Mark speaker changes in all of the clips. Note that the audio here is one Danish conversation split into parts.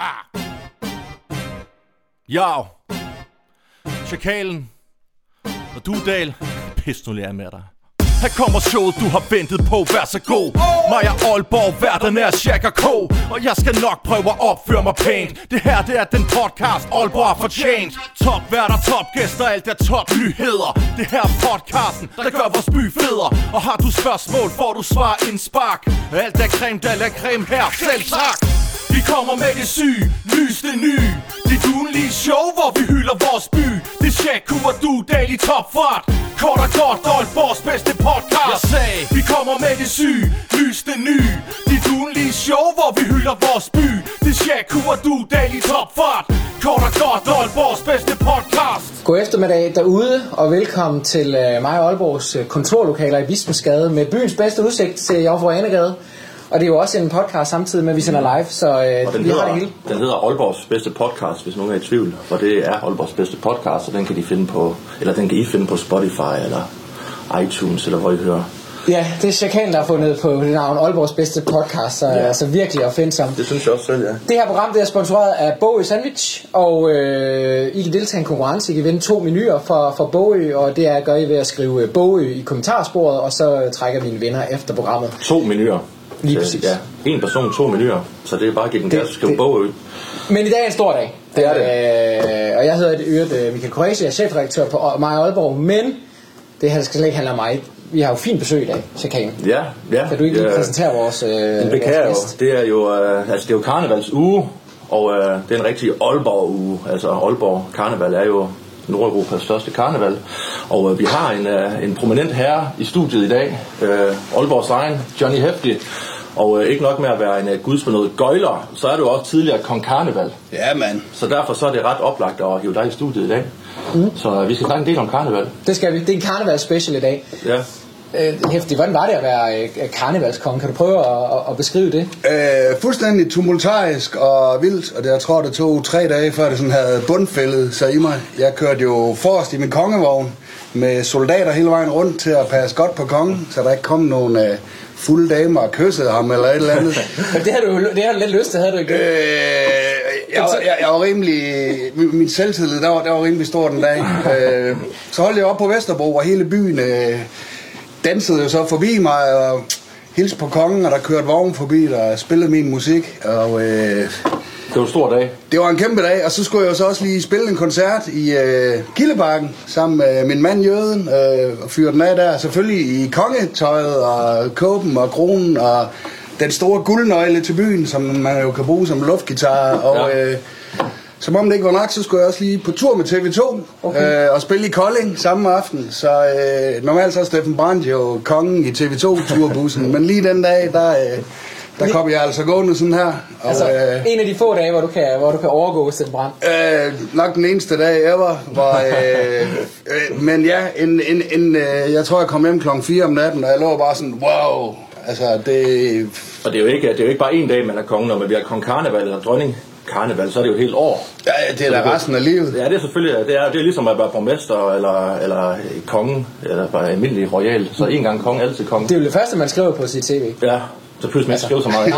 Speaker 1: Ah. Ja! Chakalen. Og du, Dal. Pis nu lærer med dig. Her kommer showet, du har ventet på, vær så god Mig og Aalborg, verden er og K Og jeg skal nok prøve at opføre mig pænt Det her, det er den podcast, Aalborg har fortjent Top værter, top gæster, alt er top nyheder Det her er podcasten, der gør vores by federe Og har du spørgsmål, får du svar en spark Alt er creme, der er creme her, selv tak vi kommer med det syge, lys det nye Det dunlige show, hvor vi hylder vores by. Det Shaku og du, daily topfart. Kort og godt, Aalborgs bedste podcast. Jeg sagde, vi kommer med det syge, lys det nye Det dunlige show, hvor vi hylder vores by. Det Shaku og du, daily topfart. Kort og godt, Aalborgs bedste podcast.
Speaker 2: God eftermiddag derude, og velkommen til uh, mig og Aalborgs uh, kontorlokaler i Bispensgade med byens bedste udsigt til Jomfru Anegade. Og det er jo også en podcast samtidig med, at vi sender live, så
Speaker 3: den
Speaker 2: vi har det
Speaker 3: hedder,
Speaker 2: hele.
Speaker 3: den hedder Aalborgs bedste podcast, hvis nogen er i tvivl. Og det er Aalborgs bedste podcast, og den kan, de finde på, eller den kan I finde på Spotify eller iTunes, eller hvor I hører.
Speaker 2: Ja, det er Chakan, der har fundet på det navn Aalborgs bedste podcast, så ja. Altså virkelig opfindsom.
Speaker 3: Det synes jeg også selv, ja.
Speaker 2: Det her program det er sponsoreret af Bogø Sandwich, og øh, I kan deltage i en konkurrence. I kan vinde to menuer for, for Bogø, og det er, gør I ved at skrive øh, Bogø i kommentarsporet, og så trækker vi en vinder efter programmet.
Speaker 3: To menuer.
Speaker 2: Lige
Speaker 3: Så,
Speaker 2: præcis.
Speaker 3: Ja, en person, to menuer. Så det er bare at give den gas og skrive bog ud.
Speaker 2: Men i dag er en stor dag.
Speaker 3: Det er det.
Speaker 2: Øh, og jeg hedder i øvrigt øh, Michael Koresi, jeg er chefredaktør på mig Aalborg, men det her skal slet ikke handle om mig. Vi har jo fint besøg i dag, Chakan.
Speaker 3: Ja, ja.
Speaker 2: Kan du ikke lige
Speaker 3: ja.
Speaker 2: præsentere vores, øh,
Speaker 3: Det kan jeg jo. Det er jo, øh, altså det er jo karnevals uge, og øh, det er en rigtig Aalborg uge. Altså Aalborg Karneval er jo Nordeuropas største karneval. Og øh, vi har en, øh, en prominent herre i studiet i dag, øh, Aalborgs egen Johnny Hefti. Og øh, ikke nok med at være en øh, gudsbenået gøjler, så er du også tidligere kong karneval.
Speaker 4: Ja, mand.
Speaker 3: Så derfor så er det ret oplagt at hive dig i studiet i dag. Mm. Så øh, vi skal snakke en del om karneval.
Speaker 2: Det skal vi. Det er en karneval special i dag.
Speaker 3: Ja.
Speaker 2: Øh, Hæftig, hvordan var det at være øh, karnevalskong? Kan du prøve at, at, at beskrive det?
Speaker 4: Øh, fuldstændig tumultarisk og vildt, og det, jeg tror, det tog tre dage, før det sådan havde bundfældet sig i mig. Jeg kørte jo forrest i min kongevogn med soldater hele vejen rundt til at passe godt på kongen, så der ikke kom nogen øh, fulde damer og kyssede ham eller et eller andet.
Speaker 2: Det har du, det har du lidt lyst til, havde du ikke det?
Speaker 4: Øh, jeg, var, jeg, jeg var rimelig... Min min selvtillid, der var, der var rimelig stor den dag. Øh, så holdt jeg op på Vesterbro, og hele byen øh, dansede jo så forbi mig, og hilste på kongen, og der kørte vogn forbi, der spillede min musik, og... Øh,
Speaker 3: Det var en stor dag.
Speaker 4: det var en kæmpe dag, og så skulle jeg jo så også lige spille en koncert i øh, Kildebakken sammen med min mand Jøden øh, og fyre den af der. Selvfølgelig i kongetøjet og kåben og kronen og den store guldnøgle til byen, som man jo kan bruge som luftgitar. Og
Speaker 3: Ja.
Speaker 4: øh, som om det ikke var nok, så skulle jeg også lige på tur med TV2 okay. øh, og spille i Kolding samme aften. Så øh, normalt så er Steffen Brandt jo kongen i TV2-turbussen, men lige den dag, der... Øh, der kom jeg altså gående sådan her. Og,
Speaker 2: Altså,
Speaker 4: øh,
Speaker 2: en af de få dage, hvor du kan, hvor du kan overgå Sten Brandt.
Speaker 4: Øh, nok den eneste dag ever, hvor, øh, øh, men ja, en, en, en, øh, jeg tror jeg kom hjem klokken 4 om natten, og jeg lå bare sådan, wow, altså det,
Speaker 3: Og det er jo ikke, det er jo ikke bare en dag, man er konge, når man bliver kong karneval eller dronning karneval, så er det jo et helt år.
Speaker 4: ja, det er da resten af livet.
Speaker 3: Ja, det er selvfølgelig, det er, det er ligesom at være borgmester eller, eller konge, eller bare almindelig royal. Så en gang konge, altid konge.
Speaker 2: Det er jo det første, man skriver på sit tv.
Speaker 3: Ja, så pludselig ikke skrive så meget.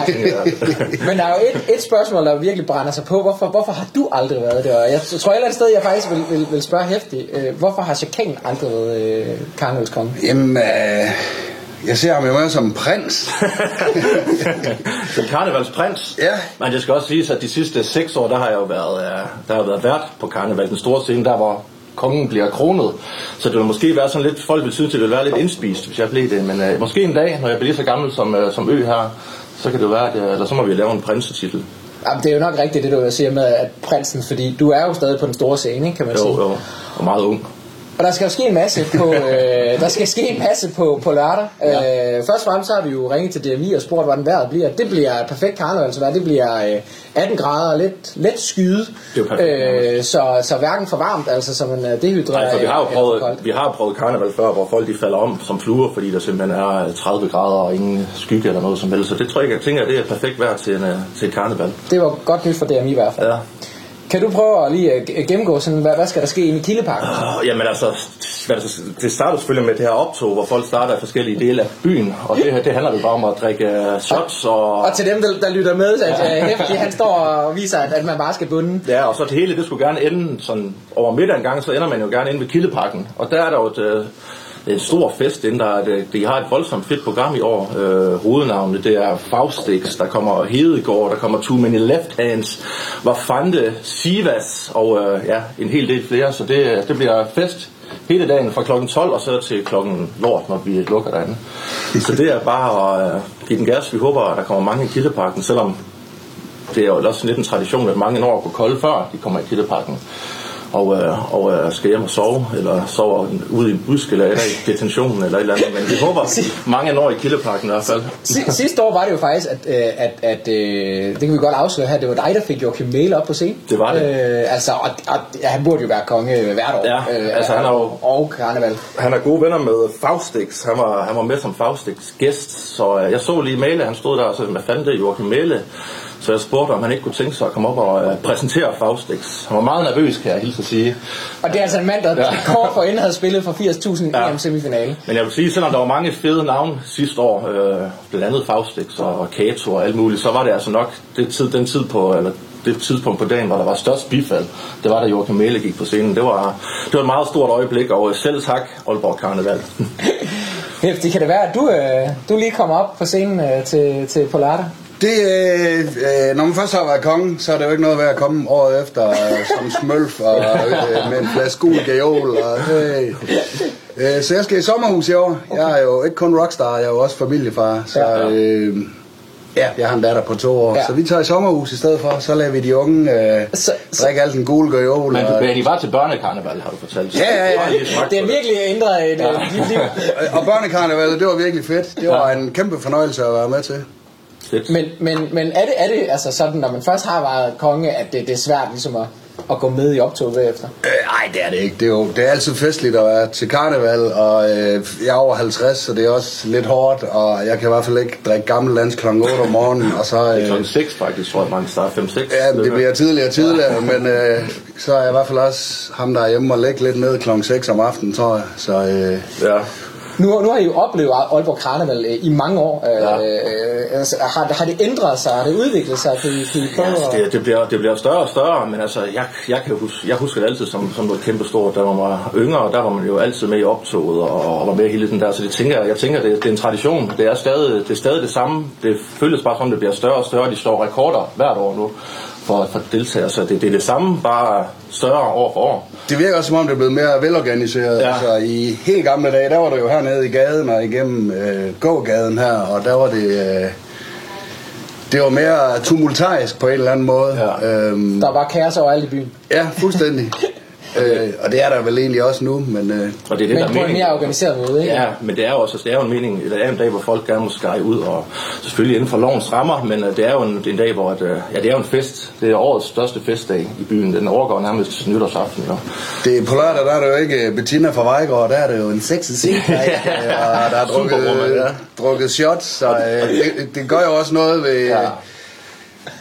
Speaker 2: Men der er jo et, et spørgsmål, der virkelig brænder sig på. Hvorfor, hvorfor har du aldrig været der? Jeg tror et eller andet sted, jeg faktisk vil, vil, vil spørge hæftigt. Øh, hvorfor har Chakan aldrig været øh, karnevalskonge?
Speaker 4: Jamen, øh, jeg ser ham jo mere som prins.
Speaker 3: Som karnevalsprins.
Speaker 4: Ja.
Speaker 3: Men det skal også siges, at de sidste seks år, der har jeg jo været, øh, der har jeg været vært på karneval. Den store scene, der hvor kongen bliver kronet. Så det vil måske være sådan lidt, folk vil synes, det vil være lidt indspist, hvis jeg blev det. Men øh, måske en dag, når jeg bliver lige så gammel som, øh, som ø her, så kan det jo være, at, øh, eller så må vi lave en prinsetitel.
Speaker 2: Jamen, det er jo nok rigtigt, det du siger med at prinsen, fordi du er jo stadig på den store scene, ikke, kan man
Speaker 3: Jo,
Speaker 2: sige.
Speaker 3: jo, og meget ung.
Speaker 2: Og der skal jo ske en masse på, øh, der skal ske en masse på, på lørdag. Ja. Øh, først og fremmest så har vi jo ringet til DMI og spurgt, hvordan vejret bliver. Det bliver et perfekt karnevalsvejr. Det bliver øh, 18 grader og lidt, let skyde.
Speaker 3: Det er perfekt,
Speaker 2: øh, så, så hverken for varmt, altså så man er dehydreret.
Speaker 3: Nej, for vi har jo
Speaker 2: for
Speaker 3: prøvet, vi har prøvet karneval før, hvor folk de falder om som fluer, fordi der simpelthen er 30 grader og ingen skygge eller noget som helst. Så det tror jeg, jeg tænker, det er perfekt vejr til, en, øh, til et karneval.
Speaker 2: Det var godt nyt for DMI i hvert fald.
Speaker 3: Ja.
Speaker 2: Kan du prøve at lige at gennemgå, sådan, hvad, hvad skal der ske i Kildeparken?
Speaker 3: Uh, jamen altså, det starter selvfølgelig med det her optog, hvor folk starter i forskellige dele af byen, og det, det handler jo bare om at drikke uh, shots. Og,
Speaker 2: og til dem, der, der lytter med, at uh, Hæftig, han står og viser, at, at man bare skal bunde.
Speaker 3: Ja, og så det hele, det skulle gerne ende sådan over middag en gang, så ender man jo gerne inde ved Kildeparken. Og der er der jo et, en stor fest, inden der, det, de har et voldsomt fedt program i år. Øh, hovednavnet, det er Faustix, der kommer Hedegaard, der kommer Too Many Left Hands, Vafante, Sivas og øh, ja, en hel del flere. Så det, det bliver fest hele dagen fra klokken 12 og så til klokken lort, når vi lukker derinde. Så det er bare at øh, give den gas. Vi håber, at der kommer mange i Kildeparken, selvom det er jo også lidt en tradition, at mange når på kolde før de kommer i Kildeparken og, øh, og øh, skal hjem og sove, eller sover ude i en busk, eller, eller i detentionen, eller et eller andet. Men vi håber, mange når i Kildeparken i hvert fald.
Speaker 2: Sidste år var det jo faktisk, at, øh, at, at, at det kan vi godt afsløre her, det var dig, der fik Joachim Mail op på scenen.
Speaker 3: Det var det.
Speaker 2: Øh, altså, og, og, ja, han burde jo være konge hvert år.
Speaker 3: Ja, øh, altså han er jo...
Speaker 2: Og karneval.
Speaker 3: Han er gode venner med Faustix. Han var, han var med som Faustix gæst, så øh, jeg så lige Male, han stod der, og så hvad fanden det, Joachim Male så jeg spurgte, om han ikke kunne tænke sig at komme op og uh, præsentere Faustix. Han var meget nervøs, kan jeg hilse at sige.
Speaker 2: Og det er altså en mand, der ja. kort for ende havde spillet for 80.000 ja. EM semifinale.
Speaker 3: Men jeg vil sige, selvom der var mange fede navne sidste år, øh, blandt andet Faustix og Kato og alt muligt, så var det altså nok det tid, den tid på, eller det tidspunkt på dagen, hvor der var størst bifald, det var da Joachim Mæle gik på scenen. Det var, det var et meget stort øjeblik, og selv tak, Aalborg Karneval.
Speaker 2: det kan det være, at du, øh, du lige kommer op på scenen øh, til, til Polata?
Speaker 4: Det, øh, øh, når man først har været konge, så er det jo ikke noget ved at komme året efter øh, som smølf og øh, med en flaske gul gajol. Og, øh, øh, så jeg skal i sommerhus i år. Okay. Jeg er jo ikke kun rockstar, jeg er jo også familiefar. Så øh, ja, jeg har en datter på to år. Ja. Så vi tager i sommerhus i stedet for. Så lader vi de unge øh, så, drikke alt den gule gajol.
Speaker 3: Men du, og, de var til børnekarneval, har du fortalt.
Speaker 2: Ja, ja, ja. Det er virkelig ændret et ja. liv.
Speaker 4: og børnekarneval, det var virkelig fedt. Det var en kæmpe fornøjelse at være med til.
Speaker 2: Fedt. Men, men, men er, det, er det altså sådan, når man først har været konge, at det, det er svært ligesom at, at gå med i optoget bagefter?
Speaker 4: Nej, øh, det er det ikke. Det er, jo, det er altid festligt at være til karneval, og øh, jeg er over 50, så det er også lidt hårdt, og jeg kan i hvert fald ikke drikke gammel lands kl. 8 om morgenen. Og så,
Speaker 3: øh, det er kl. 6 faktisk, tror jeg, man starter 5-6.
Speaker 4: Ja, det bliver tidligere og tidligere, men øh, så er jeg i hvert fald også ham, der er hjemme og lægge lidt ned kl. 6 om aftenen, tror jeg. Så, øh,
Speaker 3: ja.
Speaker 2: Nu, nu har I jo oplevet Aalborg Karneval øh, i mange år. Øh, ja. Øh, altså, har, har det ændret sig? Har det udviklet sig? Kan I, kan I
Speaker 3: prøve ja, det, det, bliver, det bliver større og større, men altså, jeg, jeg, kan huske, jeg husker det altid som, som noget kæmpe stort. Da man var yngre, der var man jo altid med i optoget og, og var med hele den der. Så det tænker, jeg tænker, det, det er en tradition. Det er, stadig, det er stadig det samme. Det føles bare som, det bliver større og større. De står rekorder hvert år nu for, for deltagere. Så det, det er det samme, bare større år for år.
Speaker 4: Det virker også som om, det er blevet mere velorganiseret. Ja. Altså, I helt gamle dage, der var det jo hernede i gaden og igennem øh, gågaden her, og der var det... Øh, det var mere tumultarisk på en eller anden måde. Ja.
Speaker 2: Øhm, der var kaos overalt i byen.
Speaker 4: Ja, fuldstændig. øh, og det er der vel egentlig også nu, men... Øh,
Speaker 3: og det er det,
Speaker 2: men der på en mere organiseret måde, ikke?
Speaker 3: Ja, men det er jo også det er jo en mening, det er en dag, hvor folk gerne må skære ud, og selvfølgelig inden for lovens rammer, men øh, det er jo en, en dag, hvor at, øh, ja, det er jo en fest. Det er årets største festdag i byen. Den overgår nærmest nytårsaften, jo.
Speaker 4: Det, på lørdag, der er det jo ikke Bettina fra Vejgaard, der er det jo en sexy scene, og der er drukket, ja. drukket shots, så øh, det, det gør jo også noget ved... Ja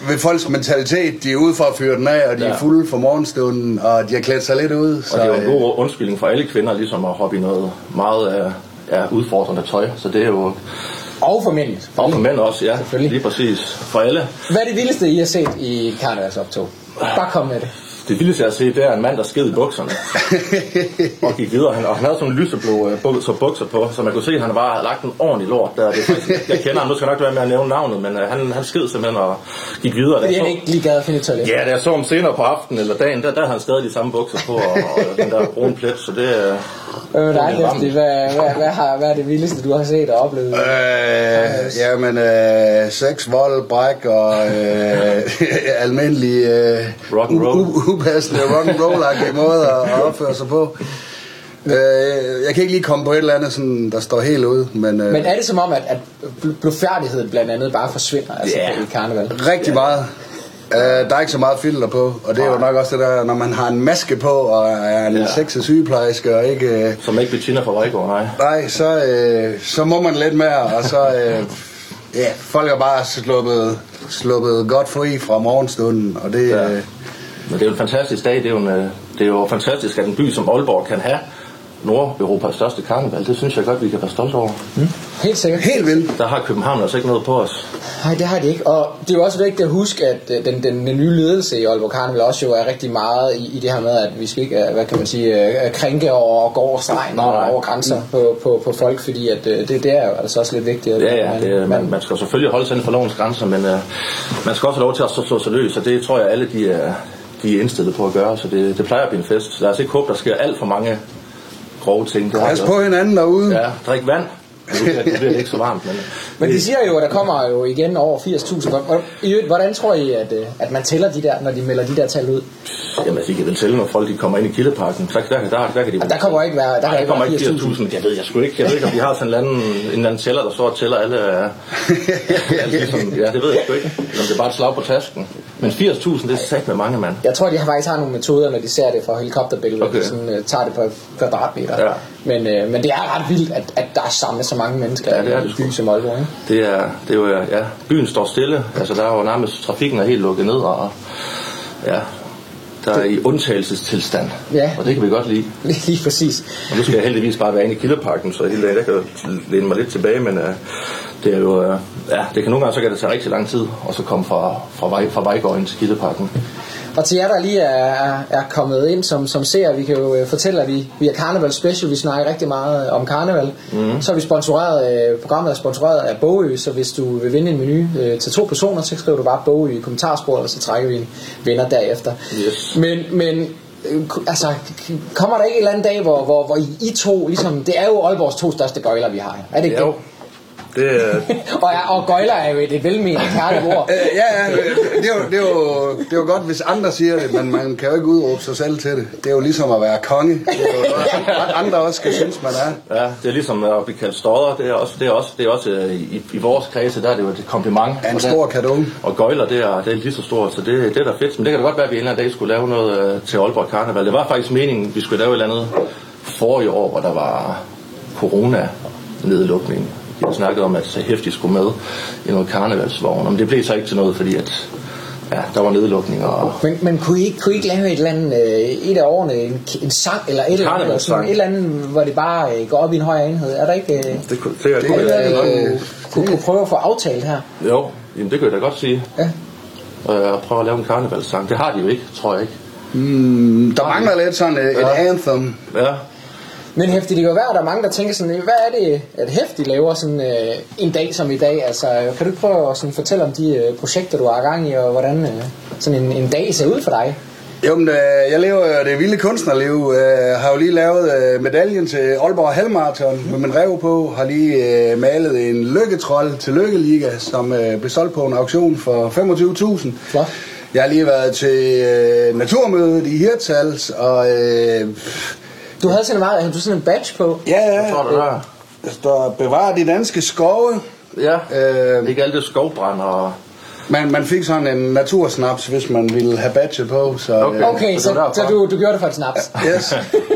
Speaker 4: ved folks mentalitet, de er ude for at fyre den af, og de ja. er fulde for morgenstunden, og de har klædt sig lidt ud.
Speaker 3: Så, og det er jo en god undskyldning for alle kvinder, ligesom at hoppe i noget meget af, af udfordrende tøj, så det er jo...
Speaker 2: Og for mænd.
Speaker 3: Og for mænd også, ja. Lige præcis. For alle.
Speaker 2: Hvad er det vildeste, I har set i karnevalsoptog? Bare kom med det
Speaker 3: det vildeste jeg har set, det er en mand, der sked i bukserne. og gik videre. Han, og han havde sådan en lyseblå så bukser på, så man kunne se, at han bare havde lagt en ordentlig lort der. Det faktisk, jeg kender ham, nu skal jeg nok være med at nævne navnet, men uh, han, han sked simpelthen og gik videre.
Speaker 2: Fordi han ikke lige gad at finde toilet.
Speaker 3: Ja, da jeg så ham senere på aftenen eller dagen, der, der havde han stadig de samme bukser på, og, og den der brune plet, så det, uh,
Speaker 2: Øh, dig, Hvad, hvad, hvad, hvad, har, hvad er det vildeste, du har set og oplevet?
Speaker 4: Øh, jamen, øh, sex, vold, bræk og øh, almindelig øh,
Speaker 3: rock and roll.
Speaker 4: upassende rock and roll måde at opføre sig på. Øh, jeg kan ikke lige komme på et eller andet, sådan, der står helt ud. Men, øh,
Speaker 2: men er det som om, at, at blodfærdigheden blandt andet bare forsvinder altså, yeah. i karneval?
Speaker 4: Rigtig meget. Uh, der er ikke så meget filter på, og det er jo nok også det der, når man har en maske på, og er en ja. sexet sygeplejerske, og ikke... Uh,
Speaker 3: Som ikke betjener for Vejgaard, nej.
Speaker 4: Nej, så, uh, så må man lidt mere, og så... Uh, ja, folk er bare sluppet, sluppet godt fri fra morgenstunden, og det... Ja. Uh,
Speaker 3: Men det er jo en fantastisk dag. Det er jo, en, øh, det er jo fantastisk, at en by som Aalborg kan have Nordeuropas største karneval. Det synes jeg godt, vi kan være stolte over. Mm.
Speaker 2: Helt sikkert.
Speaker 4: Helt vildt.
Speaker 3: Der har København altså ikke noget på os.
Speaker 2: Nej, det har de ikke. Og det er jo også vigtigt at huske, at øh, den, den, den nye ledelse i Aalborg Karneval også jo er rigtig meget i, i det her med, at vi skal ikke, øh, hvad kan man sige, øh, krænke og gå over stregen
Speaker 3: Nej,
Speaker 2: og
Speaker 3: nej.
Speaker 2: over grænser på, på, på folk, fordi at, øh, det, det er jo altså også lidt vigtigt. at
Speaker 3: Ja, ja,
Speaker 2: man-
Speaker 3: det, er- man, man skal selvfølgelig holde sig inden for lovens grænser, men uh, man skal også have lov til at slå, slå sig løs, og det tror jeg alle de er, de er indstillet på at gøre, så det, det plejer at blive en fest. Lad os ikke håbe, der sker alt for mange grove ting.
Speaker 4: Pas på hinanden derude.
Speaker 3: Ja, drik vand. Nu bliver, nu bliver det ikke så varmt, men...
Speaker 2: Men de siger jo, at der kommer jo igen over 80.000. Hvor- hvor- i øvrigt, Hvordan tror I, at, øh, at man tæller de der, når de melder de der tal ud?
Speaker 3: Jamen, de kan vel tælle, når folk de kommer ind i Kildeparken. Der, der, der, der kan de
Speaker 2: der kommer ikke være, der
Speaker 3: Nej, der kommer ikke
Speaker 2: 80.000.
Speaker 3: 80.000. Jeg ved jeg sgu ikke. Jeg ved ikke, om de har sådan en anden, en anden tæller, der står og tæller alle. alle ligesom, ja, det ved jeg sgu ikke. Om det er bare et slag på tasken. Men 80.000, det er sat med mange mand.
Speaker 2: Jeg tror, de har faktisk har nogle metoder, når de ser det fra helikopterbilledet,
Speaker 3: okay.
Speaker 2: sådan, uh, tager det på kvadratmeter.
Speaker 3: Ja.
Speaker 2: Men, uh, men det er ret vildt, at, at der er samlet så mange mennesker
Speaker 3: Ja, det er
Speaker 2: i en by som Aalborg. Ikke?
Speaker 3: Det er, det er jo, ja, byen står stille. Altså, der er jo nærmest, trafikken er helt lukket ned, og ja, der er i undtagelsestilstand.
Speaker 2: Ja.
Speaker 3: Og det kan vi godt lide.
Speaker 2: Lige, lige præcis.
Speaker 3: Og nu skal jeg heldigvis bare være inde i Kildeparken, så hele dagen, der kan jeg læne mig lidt tilbage, men uh, det er jo, uh, ja, det kan nogle gange, så kan det tage rigtig lang tid, og så komme fra, fra, vej, fra Vejgård ind til Kildeparken.
Speaker 2: Og til jer, der lige er, er, er kommet ind som, som ser, vi kan jo øh, fortælle, at vi, vi er Carnival Special, vi snakker rigtig meget om Carnival. Mm. Så er vi sponsoreret, øh, programmet er sponsoreret af Bogø, så hvis du vil vinde en menu øh, til to personer, så skriver du bare Bogø i kommentarsporet, og så trækker vi en vinder derefter.
Speaker 3: Yes.
Speaker 2: Men, men øh, altså, kommer der ikke en eller anden dag, hvor, hvor, hvor I, I to, ligesom, det er jo Aalborgs to største gøjler, vi har. Er det ikke
Speaker 3: Jo,
Speaker 2: det?
Speaker 3: Det er...
Speaker 2: Og, og gøjler er jo et, velmenende kærligt ord.
Speaker 4: Øh, ja, ja, det er, jo, det, er jo, det er jo godt, hvis andre siger det, men man kan jo ikke udråbe sig selv til det. Det er jo ligesom at være konge. Det er jo andre også skal synes, man er.
Speaker 3: Ja, det er ligesom at blive kaldt stodder. Det er også, det er også, det er også øh, i, i vores kredse, der er det jo et kompliment.
Speaker 4: Er en
Speaker 3: Og
Speaker 4: stor cadeau.
Speaker 3: Og gøjler, det er, det er lige så stort, så det, det er da fedt. Men det kan da godt være, at vi en eller anden dag skulle lave noget øh, til Aalborg Karneval. Det var faktisk meningen, vi skulle lave et eller andet forrige år, hvor der var corona-nedlukning. Vi har snakket om, at så hæftigt skulle med i noget karnevalsvogn. Men det blev så ikke til noget, fordi at, ja, der var nedlukning. Og,
Speaker 2: Men, men kunne, I, ikke- kunne I ikke lave et eller andet, øh, et af årene, en, en sang eller et eller andet, eller sådan, et eller andet, hvor det bare øh, går op i en højere enhed? Er der ikke... Øh,
Speaker 3: det, kunne- det, det,
Speaker 2: kunne,
Speaker 3: det,
Speaker 2: det, kunne, kunne, kunne prøve at få aftalt her?
Speaker 3: jo, jamen, det kan jeg da godt sige.
Speaker 2: Ja.
Speaker 3: Og prøve at lave en karnevalssang. Det har de jo ikke, tror jeg ikke.
Speaker 4: Mm, der mangler lidt sådan et, et anthem.
Speaker 3: Ja,
Speaker 2: Men hæftigt, det kan være, at der er mange, der tænker sådan, hvad er det, at hæftigt laver sådan øh, en dag som i dag? Altså, kan du ikke prøve at sådan, fortælle om de øh, projekter, du har gang i, og hvordan øh, sådan en, en dag ser ud for dig?
Speaker 4: Jo, men øh, jeg lever jo det vilde kunstnerliv. Øh, har jo lige lavet øh, medaljen til Aalborg Halvmarathon med min rev på. Har lige øh, malet en lykketrold til Lykkeliga, som øh, blev solgt på en auktion for 25.000.
Speaker 2: Flot.
Speaker 4: Jeg har lige været til øh, naturmødet i Hirtshals, og øh,
Speaker 2: Du havde sådan en meget, du sådan en badge på?
Speaker 4: ja, ja,
Speaker 3: jeg tror, det er.
Speaker 4: der står bevar de danske skove.
Speaker 3: Ja,
Speaker 4: Øh,
Speaker 3: ikke alt det skovbrænd og...
Speaker 4: man, man fik sådan en natursnaps, hvis man ville have badge på. Så,
Speaker 3: Okay.
Speaker 4: øh,
Speaker 2: Okay,
Speaker 3: så
Speaker 2: så, så du, du gjorde det for et snaps?
Speaker 4: yes.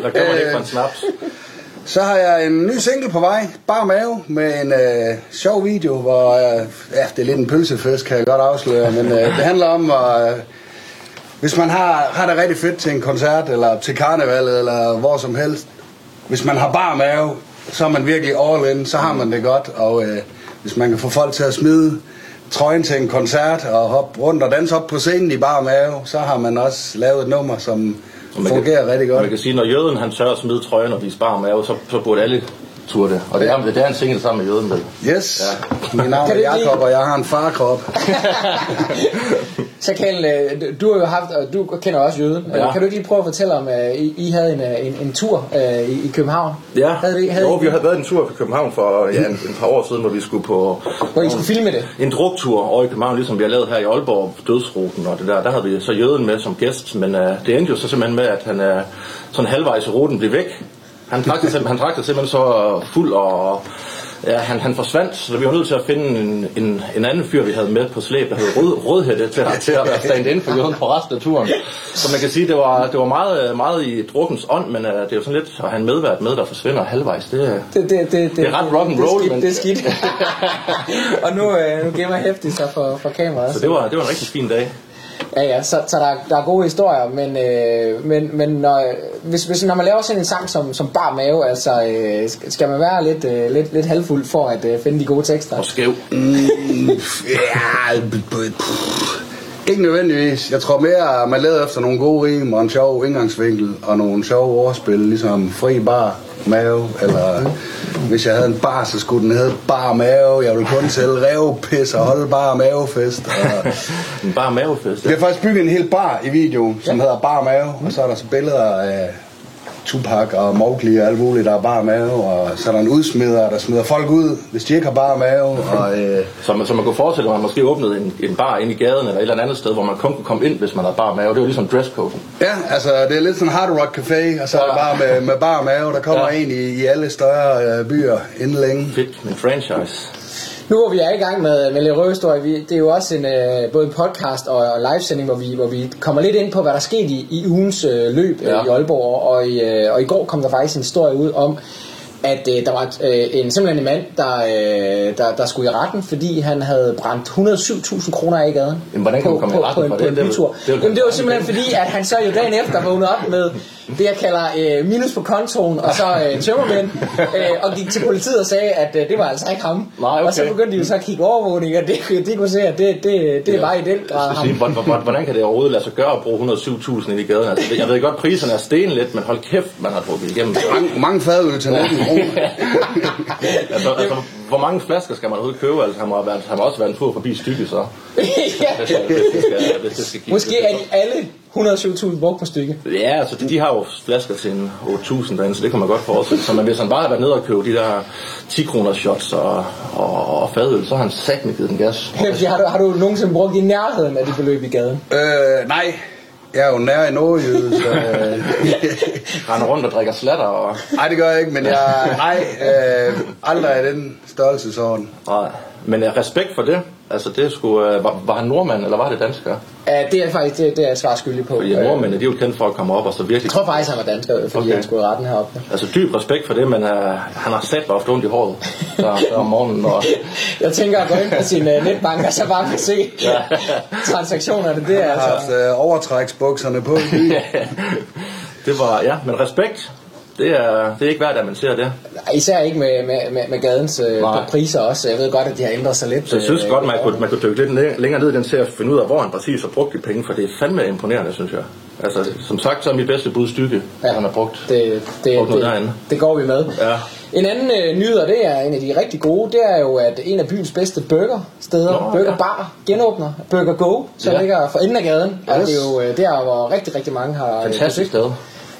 Speaker 3: Der kan man ikke
Speaker 4: Øh,
Speaker 3: få en snaps.
Speaker 4: Så har jeg en ny single på vej, Bare Mave, med en øh, sjov video, hvor, øh, ja, det er lidt en pølsefest, kan jeg godt afsløre, men øh, det handler om, at, øh, hvis man har, har det rigtig fedt til en koncert, eller til karnevalet, eller hvor som helst, hvis man har bare mave, så er man virkelig all in, så har man det godt, og øh, hvis man kan få folk til at smide trøjen til en koncert, og hoppe rundt og danse op på scenen i bare mave, så har man også lavet et nummer, som
Speaker 3: man
Speaker 4: fungerer
Speaker 3: kan,
Speaker 4: rigtig
Speaker 3: Man
Speaker 4: godt.
Speaker 3: kan sige, når jøden han tør at smide trøjen og vise bare mave, så, så burde alle turde det. Og det er, det er en single sammen med jøden, vel?
Speaker 4: Yes, min navn er Jakob, og jeg har en farkrop.
Speaker 2: Så Kjell, øh, du har jo haft, og du kender også jøden.
Speaker 3: Ja.
Speaker 2: Kan du ikke lige prøve at fortælle om, at I, I havde en, øh, en, en tur øh, i, i København?
Speaker 3: Ja,
Speaker 2: Havde I, havde
Speaker 3: jo, vi havde været en tur på København for ja, en, en par år siden, hvor vi skulle på
Speaker 2: Hvor I skulle filme det?
Speaker 3: en druktur over i København, ligesom vi har lavet her i Aalborg, Dødsruten og det der. Der havde vi så jøden med som gæst, men uh, det endte jo så simpelthen med, at han uh, sådan halvvejs i ruten blev væk. Han trak sig, simpelthen- han trak sig simpelthen så fuld og ja, han, han forsvandt, så vi var nødt til at finde en, en, en anden fyr, vi havde med på slæb, der hed Rød, Rødhætte, til, at- til at være stand inden for jøden på resten af turen. Så man kan sige, det var, det var meget, meget i drukkens ånd, men uh, det er jo sådan lidt at have en medvært med, der forsvinder halvvejs. Det, er-
Speaker 2: Det, det, det,
Speaker 3: Det er ret rock and roll,
Speaker 2: det,
Speaker 3: men-
Speaker 2: det er skidt. og nu, øh, nu gemmer hæftigt sig for, for kameraet.
Speaker 3: så det var, det var en rigtig fin dag.
Speaker 2: Ja, ja, så, så der, der er gode historier, men, øh, men, men når, hvis, hvis, når man laver sådan en sang som, som Bar Mave, altså, øh, skal man være lidt, øh, lidt, lidt halvfuld for at øh, finde de gode tekster?
Speaker 3: Og skæv.
Speaker 4: Mm, ja, ikke nødvendigvis. Jeg tror mere, at man leder efter nogle gode rim og en sjov indgangsvinkel og nogle sjove ordspil, ligesom fri bar, mave, eller hvis jeg havde en bar, så skulle den hedde bar mave. Jeg ville kun sælge revpis og holde bar mavefest. Og
Speaker 3: En bare mavefest.
Speaker 4: vi har faktisk bygget en hel bar i videoen, som hedder Bar Mave, og så er der så billeder af Tupac og Mowgli og alt muligt, der er bar mave, og så er der en udsmider, der smider folk ud, hvis de ikke har bar mave, og øh,
Speaker 3: Så man, så man kunne forestille, at man måske åbnede en, en bar ind i gaden eller et eller andet sted, hvor man kun kunne komme ind, hvis man havde bar mave. Det var ligesom dresscode.
Speaker 4: Ja, altså det er lidt sådan en hard rock café, og så er det bare med, med bar mave, der kommer
Speaker 3: Ja.
Speaker 4: ja. en i, i alle større øh, byer inden længe.
Speaker 3: Fedt, en franchise.
Speaker 2: Nu hvor vi er i gang med, med lidt røverhistorie, vi, det er jo også en, øh, både en podcast og, og livesending, hvor vi, hvor vi kommer lidt ind på, hvad der skete i, i ugens øh, løb ja.
Speaker 3: Ja.
Speaker 2: øh, i Aalborg. Og i, øh, og i går kom der faktisk en historie ud om, at øh, der var øh, en, simpelthen en mand, der, øh, der, der skulle i retten, fordi han havde brændt 107.000 kroner af i gaden.
Speaker 3: Jamen, hvordan kan
Speaker 2: på,
Speaker 3: man komme i
Speaker 2: på,
Speaker 3: retten
Speaker 2: på, en,
Speaker 3: for
Speaker 2: på
Speaker 3: det?
Speaker 2: en
Speaker 3: Det
Speaker 2: bytur.
Speaker 3: det vel-
Speaker 2: Jamen, det var simpelthen fordi, at han så jo dagen efter vågnede op med det, jeg kalder øh, minus på kontoen, og så øh, tømmermænd, øh, og gik til politiet og sagde, at øh, det var altså ikke ham.
Speaker 3: Nej, okay.
Speaker 2: Og så begyndte de jo så at kigge overvågning, og det, de kunne se, at det, det, det var i den grad
Speaker 3: skal sige,
Speaker 2: ham.
Speaker 3: hvordan, hvordan, hvordan kan det overhovedet lade sig gøre at bruge 107.000 ind i gaden? Altså, jeg ved godt, priserne er sten lidt, men hold kæft, man har drukket igennem.
Speaker 4: Mange, mange fadøl til 19 kroner.
Speaker 3: altså, altså, hvor mange flasker skal man overhovedet købe? Altså, han må, have været, han må også være en tur forbi stykket, så.
Speaker 2: ja.
Speaker 3: Hvis, det- hvis, det skal, hvis det skal give.
Speaker 2: Måske er de alle 107.000 brugt på stykke.
Speaker 3: Ja, altså de, de har jo flasker til en 8.000 derinde, så det kan man godt forestille sig. Men hvis han bare har været nede og købe de der 10 kroner shots og, og, og fadøl, så har han sagt med givet den gas.
Speaker 2: Fordi har, du, har du nogensinde brugt i nærheden af de beløb i gaden?
Speaker 4: øh, nej, jeg er jo nær i Nordjyde, så... Øh,
Speaker 3: Render rundt og drikker slatter og...
Speaker 4: nej, det gør jeg ikke, men jeg... Nej, øh, aldrig i den størrelsesorden.
Speaker 3: Nej. Men uh, respekt for det. Altså det skulle, uh, var, var han nordmand, eller var det dansker?
Speaker 2: Ja, det er faktisk det, det er jeg svar skyldig på.
Speaker 3: Fordi
Speaker 2: Øh,
Speaker 3: nordmændene, de er jo kendt for at komme op og så virkelig...
Speaker 2: Jeg tror faktisk, han var dansker, fordi
Speaker 3: Okay.
Speaker 2: han skulle retten heroppe.
Speaker 3: Altså dyb respekt for det, men uh, han har sat mig ofte ondt i håret der, der om morgenen. Og,
Speaker 2: Jeg tænker at gå ind på sin uh, netbank, og så bare kan se transaktionerne. Det er
Speaker 4: Jeg har haft
Speaker 2: altså...
Speaker 4: øh, overtræksbukserne på
Speaker 3: det var, ja, men respekt. Det er, det er ikke værd, at man ser det.
Speaker 2: Især ikke med, med, med, med gadens øh, priser også. Jeg ved godt, at de har ændret sig lidt.
Speaker 3: Så jeg synes
Speaker 2: øh,
Speaker 3: godt, man kunne, man kunne dykke lidt læ- længere ned i den til at finde ud af, hvor han præcis har brugt de penge, for det er fandme imponerende, synes jeg. Altså, som sagt, så er mit bedste bud stykke, ja. han har brugt.
Speaker 2: Det, det,
Speaker 3: Brugt
Speaker 2: det,
Speaker 3: derinde.
Speaker 2: det går vi med.
Speaker 3: Ja.
Speaker 2: En anden øh, nyhed, det er en af de rigtig gode, det er jo, at en af byens bedste burgersteder,
Speaker 3: Nå,
Speaker 2: Burger. Bar, genåbner. Burger Go, som
Speaker 3: Ja.
Speaker 2: ligger for enden af gaden. Og
Speaker 3: Yes.
Speaker 2: det er jo øh, der, hvor rigtig, rigtig mange har øh,
Speaker 3: Fantastisk sted.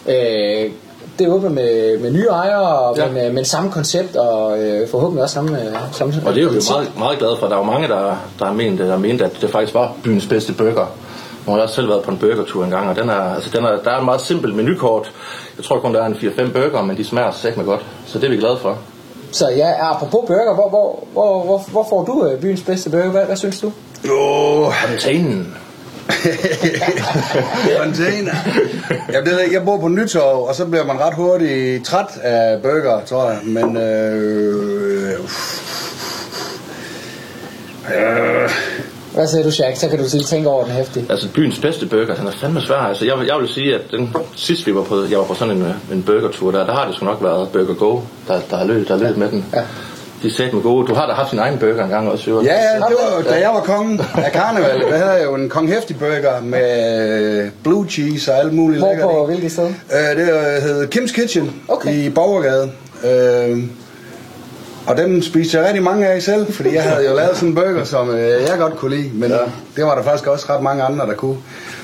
Speaker 2: Øh, det er med, med nye ejere, og
Speaker 3: Ja.
Speaker 2: men, men samme koncept, og øh, forhåbentlig også samme, øh, samme
Speaker 3: Og det er jo vi meget, meget glade for. Der er jo mange, der, der har ment, der mente, at det faktisk var byens bedste burger. Nu har jeg også selv været på en burgertur en gang, og den er, altså den er, der er en meget simpel menukort. Jeg tror kun, der er en 4-5 burger, men de smager sæt med godt. Så det er vi glade for.
Speaker 2: Så ja, apropos burger, hvor, hvor, hvor, hvor, hvor får du øh, byens bedste burger? Hvad, hvad synes du?
Speaker 4: Åh,
Speaker 3: Fontænen.
Speaker 4: container. Jamen, det ved jeg, bor på Nytorv, og så bliver man ret hurtigt træt af burger, tror jeg. Men øh, øh,
Speaker 2: Hvad siger du, Jack? Så kan du lige tænke over den hæftigt.
Speaker 3: Altså byens bedste burger, den er fandme svær. Altså jeg, vil- jeg vil sige, at den sidst vi var på, jeg var på sådan en, øh, en burgertur der, der har det sgu nok været Burger Go, der, der har løbet, der har løbet med den.
Speaker 2: Ja.
Speaker 3: De sagde med gode. Du har da haft din egen burger en gang også, jo.
Speaker 4: ja, ja, det var, da jeg var kongen af karneval, der havde jeg jo en kong hæftig burger med blue cheese og alt muligt
Speaker 2: Hvor
Speaker 4: lækkert
Speaker 2: på
Speaker 4: i.
Speaker 2: hvilket sted?
Speaker 4: Øh, det øh, hed Kim's Kitchen
Speaker 2: Okay.
Speaker 4: i Borgergade. Øh, og dem spiste jeg rigtig mange af selv, fordi jeg havde jo lavet sådan en burger, som øh, jeg godt kunne lide, men ja. det var der faktisk også ret mange andre, der kunne.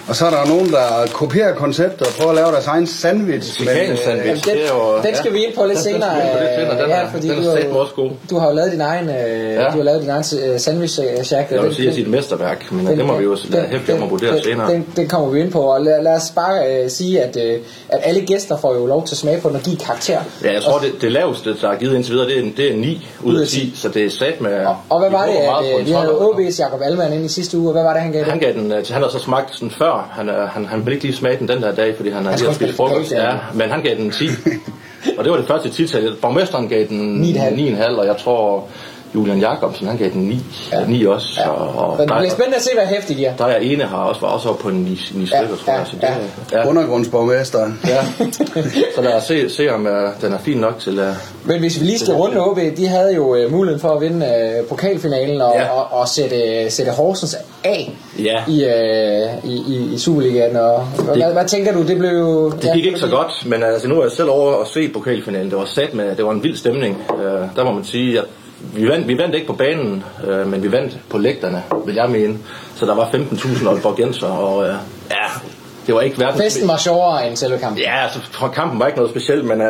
Speaker 4: Og så er der nogen, der kopierer konceptet og prøver at lave deres egen sandwich.
Speaker 3: Chicken sandwich.
Speaker 2: Jamen, den,
Speaker 3: det er jo-
Speaker 2: den skal vi ind på lidt
Speaker 3: Den
Speaker 2: senere.
Speaker 3: skal vi ind på lidt senere. Den
Speaker 2: ja,
Speaker 3: er-
Speaker 2: fordi
Speaker 3: den er
Speaker 2: du, har
Speaker 3: satme
Speaker 2: jo-
Speaker 3: også god.
Speaker 2: du har jo lavet din egen, øh, ja. du har lavet din egen øh, sandwich, øh, Jack.
Speaker 3: Jeg vil
Speaker 2: Den-
Speaker 3: sige, at det er et mesterværk, men det må vi jo lade hæftigt om at vurdere
Speaker 2: den,
Speaker 3: senere.
Speaker 2: Den, den kommer vi ind på, og lad, lad os bare øh, sige, at, øh, at alle gæster får jo lov til at smage på den og give karakter.
Speaker 3: Ja, jeg tror, det, det laveste, der er givet indtil videre, det er, en- det er 9 ud af 10, så det er sat med...
Speaker 2: Og, og hvad var det, at øh, vi havde. OB's Jacob Alman ind i sidste uge, og hvad var det, han gav
Speaker 3: Han
Speaker 2: den?
Speaker 3: gav den, øh, til- han har så smagt den før. Han, er- han, han vil ikke lige smage den den der dag, fordi han har lige spist frokost.
Speaker 2: ja.
Speaker 3: Men han gav den 10. og det var det første tital. Borgmesteren gav den
Speaker 2: 9,5.
Speaker 3: 9,5, og jeg tror Julian Jacobsen, han gav den 9, ja. 9 også.
Speaker 2: Ja.
Speaker 3: Og, og
Speaker 2: det bliver spændende at se, hvad hæftig giver.
Speaker 3: der er ene har også, var også oppe på en 9, 9 stykker,
Speaker 2: Ja,
Speaker 3: tror jeg.
Speaker 2: ja,
Speaker 3: Så det,
Speaker 2: ja.
Speaker 3: ja.
Speaker 4: Undergrundsborgmesteren.
Speaker 3: Ja. Så lad os se, se om uh, den er fin nok til... Uh,
Speaker 2: Men hvis vi lige skal runde OB, de havde jo uh, muligheden for at vinde uh, pokalfinalen og,
Speaker 3: Ja.
Speaker 2: ja. og, og sætte, sætte Horsens af
Speaker 3: Ja.
Speaker 2: i, uh, i, i, i Superligaen. Og, hvad, hvad tænker du, det blev jo...
Speaker 3: Det gik ikke så godt, men altså, nu er jeg selv over at se pokalfinalen. Det var sat med, det var en vild stemning. Uh, der må man sige, at vi vandt, vi vandt ikke på banen, uh, men vi vandt på lægterne, vil jeg mene. Så der var 15.000 Aalborgenser, og uh, ja, det var ikke verdens...
Speaker 2: Festen var sjovere end selve kampen.
Speaker 3: Ja, altså, kampen var ikke noget specielt, men uh,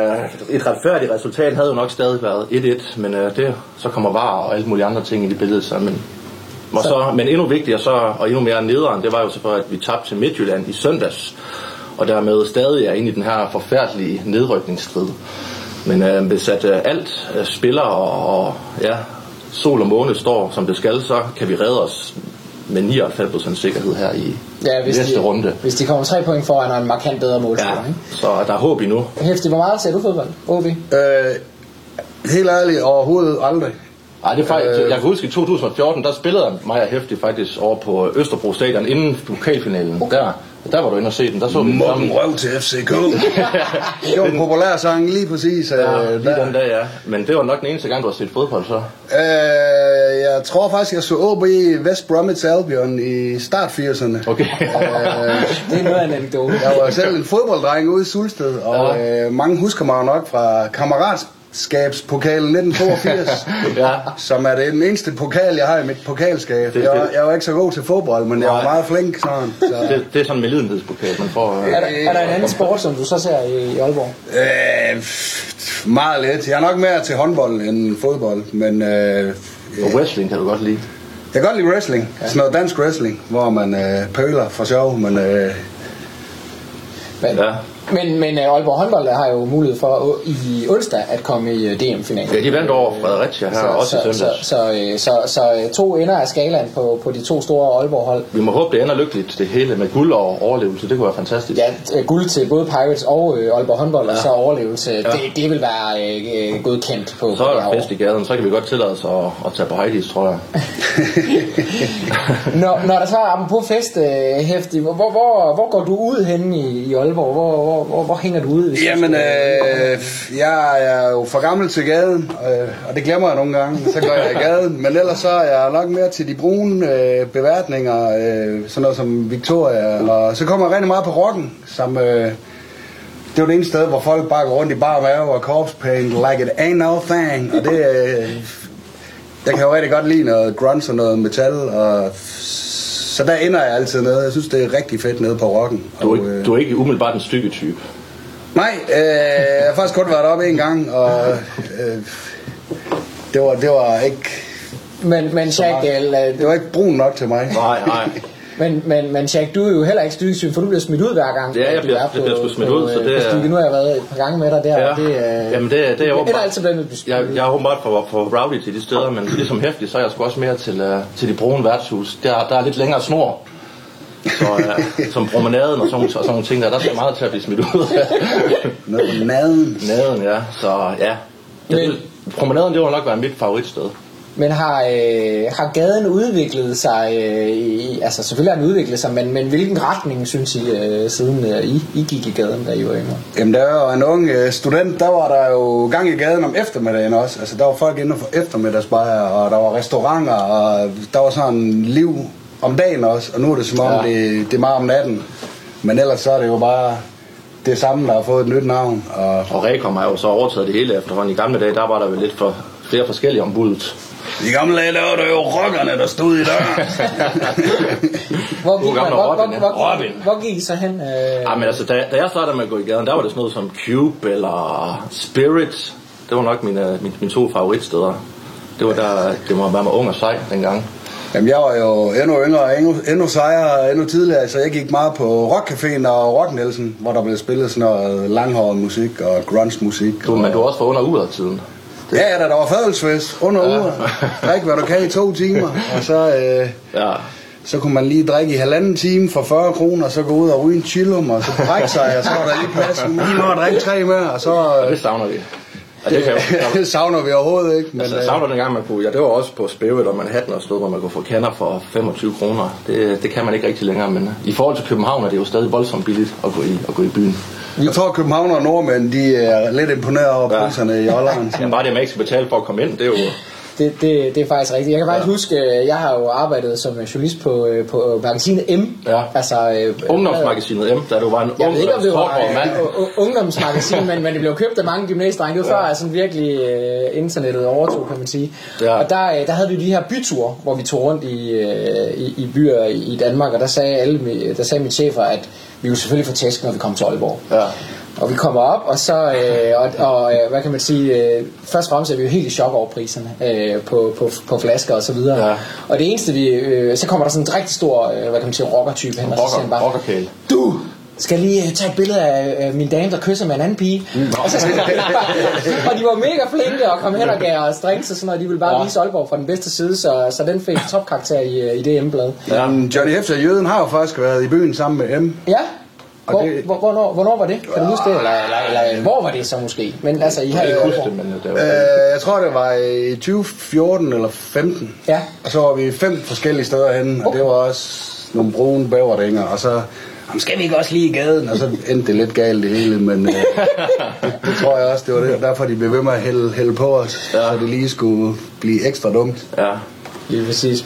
Speaker 3: et retfærdigt resultat havde jo nok stadig været 1-1, men uh, det, så kommer VAR og alle mulige andre ting i det billede, så, men, og så, men endnu vigtigere så, og endnu mere nederen, det var jo selvfølgelig, at vi tabte til Midtjylland i søndags, og dermed stadig er inde i den her forfærdelige nedrykningsstrid. Men øh, hvis at øh, alt øh, spiller, og, og ja, sol og måne står som det skal, så kan vi redde os med 99% sikkerhed her i
Speaker 2: Ja, hvis
Speaker 3: næste
Speaker 2: de,
Speaker 3: runde.
Speaker 2: Hvis de kommer tre point foran og en markant bedre
Speaker 3: Ja,
Speaker 2: målscorer. ikke?
Speaker 3: så der er håb endnu.
Speaker 2: Hæftig, hvor meget ser du fodbold? OB?
Speaker 4: Øh, helt ærligt, overhovedet aldrig.
Speaker 3: Ej, det er faktisk,
Speaker 4: Øh.
Speaker 3: jeg kan huske i 2014, der spillede mig hæftig faktisk over på Østerbro Stadion inden pokalfinalen. Okay. Der, der var du inde og se den. Der så vi
Speaker 4: Morten
Speaker 3: sammen.
Speaker 4: Røv til FCK. det var en populær sang lige præcis.
Speaker 3: Ja,
Speaker 4: øh,
Speaker 3: lige
Speaker 4: der.
Speaker 3: den dag, ja. Men det var nok den eneste gang, du har set fodbold, så.
Speaker 4: Øh, jeg tror faktisk, jeg så OB i West Bromwich Albion i start 80'erne.
Speaker 3: Okay.
Speaker 4: Øh,
Speaker 2: Det er noget af en anekdote.
Speaker 4: jeg var selv en fodbolddreng ude i Sulsted, og
Speaker 3: Ja.
Speaker 4: øh, mange husker mig nok fra kammeratskabspokalen 1982,
Speaker 3: ja.
Speaker 4: som er den eneste pokal, jeg har i mit pokalskab.
Speaker 3: Det-
Speaker 4: Jeg, var-
Speaker 3: det-
Speaker 4: jeg var ikke så god til fodbold, men jeg var
Speaker 3: Nej.
Speaker 4: meget flink sådan. Så.
Speaker 3: Det, det er sådan en medlidenhedspokal, man får. Øh.
Speaker 2: Er der, er der en anden sport, som du så ser i, i Aalborg?
Speaker 4: Øh, meget let. Jeg er nok mere til håndbold end fodbold, men øh,
Speaker 3: Og wrestling kan du godt lide.
Speaker 4: jeg kan godt lide wrestling. Sådan noget dansk wrestling, hvor man øh, pøler for sjov, men øh,
Speaker 2: Men,
Speaker 3: Ja.
Speaker 2: Men, men uh, Aalborg håndbold har jo mulighed for i onsdag at komme i uh, DM-finalen.
Speaker 3: Ja, de vandt over Fredericia her,
Speaker 2: så,
Speaker 3: også i
Speaker 2: så, så,
Speaker 3: søndags.
Speaker 2: så, øh, så, så øh, to ender af skalaen på, på de to store Aalborg-hold.
Speaker 3: Vi må håbe, det ender lykkeligt, det hele med guld og overlevelse. Det kunne være fantastisk.
Speaker 2: Ja, øh, guld til både Pirates og øh, Aalborg håndbold, ja. og så overlevelse. Ja. Det, det vil være øh, øh, godkendt på,
Speaker 3: Så er der fest i gaden, så kan vi godt tillade os at, at tage på Heidi's, tror jeg.
Speaker 2: når, når der så er på fest, øh, hæftig, hvor, hvor, hvor, hvor går du ud henne i, i Aalborg? Hvor, hvor, hvor, hvor hænger du ud? hvis
Speaker 4: Jamen, øh, jeg er jo for gammel til gaden, øh, og det glemmer jeg nogle gange, så går jeg i gaden. Men ellers så er jeg nok mere til de brune øh, beværtninger, øh, sådan noget som Victoria. Og så kommer jeg rigtig meget på rocken, som... Øh, det er jo det ene sted, hvor folk bare går rundt i bar mave og corpse paint like it ain't no thing. Og det, øh, jeg kan jo rigtig godt lide noget grunge og noget metal, og så der ender jeg altid nede. Jeg synes, det er rigtig fedt nede på rocken.
Speaker 3: Du er,
Speaker 4: Og,
Speaker 3: ikke, du er ikke umiddelbart en stykke type.
Speaker 4: Nej, øh, jeg har faktisk kun været oppe en gang, og øh, det, var, det var ikke
Speaker 2: Men, men Jack, øh,
Speaker 4: det var ikke brun nok til mig.
Speaker 3: Nej, nej.
Speaker 2: Men, men, men Jack, du er jo heller ikke stykkesyg, for du bliver smidt ud hver gang.
Speaker 3: Ja, jeg bliver-
Speaker 2: er
Speaker 3: jeg bliver sgu smidt ud, så
Speaker 2: øh,
Speaker 3: det er-
Speaker 2: stykket. Nu har jeg været et par gange med dig der,
Speaker 3: Ja.
Speaker 2: og det, øh,
Speaker 3: Jamen, det, det er
Speaker 2: det er
Speaker 3: åbenbart.
Speaker 2: altid blevet lidt
Speaker 3: Jeg, jeg er åbenbart for, for rowdy til de steder, men ligesom hæftig, så er jeg sgu også mere til, uh, til de brune værtshus. Der, der er lidt længere snor. Så uh, som promenaden og sådan, og sådan nogle ting der, der skal meget til at blive smidt ud
Speaker 4: naden.
Speaker 3: Naden, ja. Så ja.
Speaker 2: Men-
Speaker 3: Det, promenaden, det var nok være mit favoritsted.
Speaker 2: Men har, øh, har gaden udviklet sig, øh, i, altså selvfølgelig har den udviklet sig, men, men hvilken retning synes I, øh, siden øh, I, I gik i gaden, da I var yngre?
Speaker 4: Jamen, der var en ung øh, student, der var der jo gang i gaden om eftermiddagen også. Altså, der var folk inde for eftermiddagsbajer, og der var restauranter, og der var sådan liv om dagen også. Og nu er det som om,
Speaker 3: Ja.
Speaker 4: det, det er meget om natten. Men ellers så er det jo bare det samme, der har fået et nyt navn. Og
Speaker 3: Og Rekom har jo så overtaget det hele efterhånden. I gamle dage, der var der vel lidt for flere forskellige ombudet.
Speaker 4: I gamle dage, der var der jo rockerne, der stod i døren.
Speaker 2: Hvor gik, hvor, hvor,
Speaker 3: Robin, ja.
Speaker 2: hvor,
Speaker 3: Robin.
Speaker 2: hvor gik I så hen? Øh,
Speaker 3: Ja, men altså, da, da jeg startede med at gå i gaden, der var det sådan noget som Cube eller Spirit. Det var nok mine, mine, mine to favoritsteder. Det var der, det må være med ung og sej dengang.
Speaker 4: Jamen, jeg var jo endnu yngre, endnu, endnu sejere, endnu tidligere, så jeg gik meget på Rockcaféen og Rock Nielsen, hvor der blev spillet sådan noget langhåret musik og grunge musik.
Speaker 3: Du, men du var også for under uret tiden.
Speaker 4: Ja, ja, da der var fadelsfest under ja. uger. Drik, hvad du kan i to timer, og så, øh,
Speaker 3: Ja.
Speaker 4: så kunne man lige drikke i halvanden time for 40 kroner, og så gå ud og ryge en chillum, og så brække sig, og så var der lige plads, lige nå at drikke tre mere, og så... Øh,
Speaker 3: det savner vi. Ja, det kan jo.
Speaker 4: det savner vi overhovedet ikke. Men,
Speaker 3: Altså, jeg
Speaker 4: øh,
Speaker 3: savner dengang, man kunne... Ja, det var også på Spævet og Manhattan og noget, hvor man kunne få kander for 25 kroner. Det, det kan man ikke rigtig længere, men i forhold til København er det jo stadig voldsomt billigt at gå i, at gå i byen.
Speaker 4: Jeg tror, at København og nordmænd de er lidt imponeret over
Speaker 3: Ja.
Speaker 4: priserne i Holland.
Speaker 3: Ja, bare det, man ikke skal betale for at komme ind, det er jo...
Speaker 2: Det, det, det er faktisk rigtigt. Jeg kan faktisk ja. huske, øh, jeg har jo arbejdet som journalist på, øh, på magasinet M.
Speaker 3: Ja.
Speaker 2: Altså, øh,
Speaker 3: Ungdomsmagasinet M, da du var en
Speaker 2: Jeg
Speaker 3: ung,
Speaker 2: ved ikke, om det var
Speaker 3: mand.
Speaker 2: øh, ungdomsmagasin, men, men det blev købt af mange gymnasiedrenge. Det var før, at sådan virkelig øh, internettet overtog, kan man sige.
Speaker 3: Ja.
Speaker 2: Og der, øh, der havde vi de her byture, hvor vi tog rundt i, øh, i, i byer i, Danmark, og der sagde, alle, der sagde mine chefer, at vi jo selvfølgelig få tæsk, når vi kom til Aalborg.
Speaker 3: Ja.
Speaker 2: Og vi kommer op, og så, øh, og, og øh, hvad kan man sige, øh, først og fremmest er vi jo helt i chok over priserne øh, på, på, på flasker og så videre.
Speaker 3: Ja.
Speaker 2: Og det eneste vi, øh, så kommer der sådan en rigtig stor, øh, hvad kan man sige, rockertype hen, og så siger han
Speaker 3: Rocker,
Speaker 2: bare,
Speaker 3: rockerkæle.
Speaker 2: du skal lige tage et billede af min dame, der kysser med en anden pige. Mm. Og, så, og de var mega flinke og kom hen og gav os drinks og sådan noget. De ville bare
Speaker 3: Ja.
Speaker 2: vise Aalborg fra den bedste side, så, så den fik topkarakter i, øh, i det hjemmeblad.
Speaker 4: Ja. Johnny Hefter Jøden har jo faktisk været i byen sammen med M.
Speaker 2: Ja. Hvor,
Speaker 4: det-
Speaker 2: hvor, hvornår, hvornår var det? Kan du huske det? Eller, eller, eller hvor var det så måske? Men altså, I har
Speaker 3: ikke huske
Speaker 2: Aalborg.
Speaker 3: det, men det var...
Speaker 4: Øh, jeg tror, det var i 2014 eller 15.
Speaker 2: Ja.
Speaker 4: Og så var vi fem forskellige steder henne, og det var også nogle brune bæverdinger, og så "Jamen, skal vi ikke også lige i gaden? Og så endte det lidt galt det hele, men øh, det tror jeg også, det var det, derfor de blev ved med at hælde, hælde på os, ja. så det lige skulle blive ekstra dumt.
Speaker 3: Ja.
Speaker 2: Lige præcis.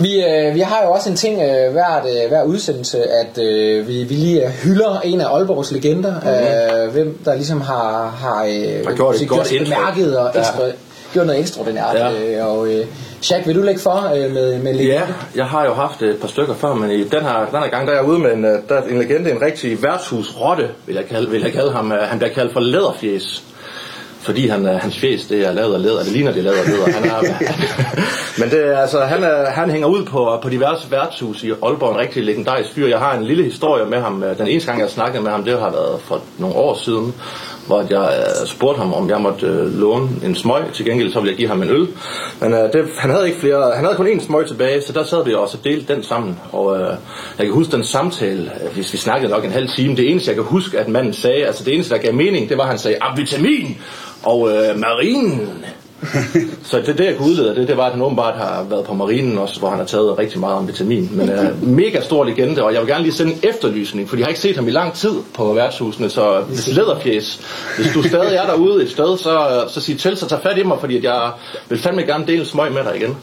Speaker 2: Vi, øh, vi har jo også en ting øh, hvert, øh, hver udsendelse, at øh, vi, vi lige øh, hylder en af Aalborgs legender, mm-hmm. øh, hvem der ligesom har, har, øh,
Speaker 3: Har gjort et
Speaker 2: sig-
Speaker 3: godt
Speaker 2: sig bemærket og
Speaker 3: Ja.
Speaker 2: ekstra, gjort noget ekstraordinært.
Speaker 3: Ja.
Speaker 2: Øh, og øh, Jack, vil du lægge for øh, med, med legende?
Speaker 3: Ja, jeg har jo haft et par stykker før, men i den her, den her gang, der er jeg ude med en, øh, der er en legende, en rigtig værtshusrotte, vil jeg kalde, vil jeg kalde ham. Øh, Han bliver kaldt for læderfjes. Fordi han, hans fjes, det er lavet af læder. Det ligner, det er lavet af læder. Han er, men det altså, han, er, han hænger ud på, på diverse værtshus i Aalborg. En rigtig legendarisk fyr. Jeg har en lille historie med ham. Øh, den eneste gang, jeg snakkede med ham, det har været for nogle år siden hvor jeg øh, spurgte ham, om jeg måtte øh, låne en smøg. Til gengæld så ville jeg give ham en øl. Men øh, det, han havde ikke flere, han havde kun én smøg tilbage, så der sad vi også og delte den sammen. Og øh, jeg kan huske den samtale, øh, hvis vi snakkede nok en halv time. Det eneste, jeg kan huske, at manden sagde, altså det eneste, der gav mening, det var, at han sagde, vitamin og øh, marinen. Så det, det jeg kunne udlede det, det var, at han åbenbart har været på marinen også, hvor han har taget rigtig meget om vitamin. Men uh, mega stor legende, og jeg vil gerne lige sende en efterlysning, for jeg har ikke set ham i lang tid på værtshusene, så hvis læderfjes, hvis du stadig er derude et sted, så, så sig til, så tag fat i mig, fordi at jeg vil fandme gerne dele smøg med dig igen.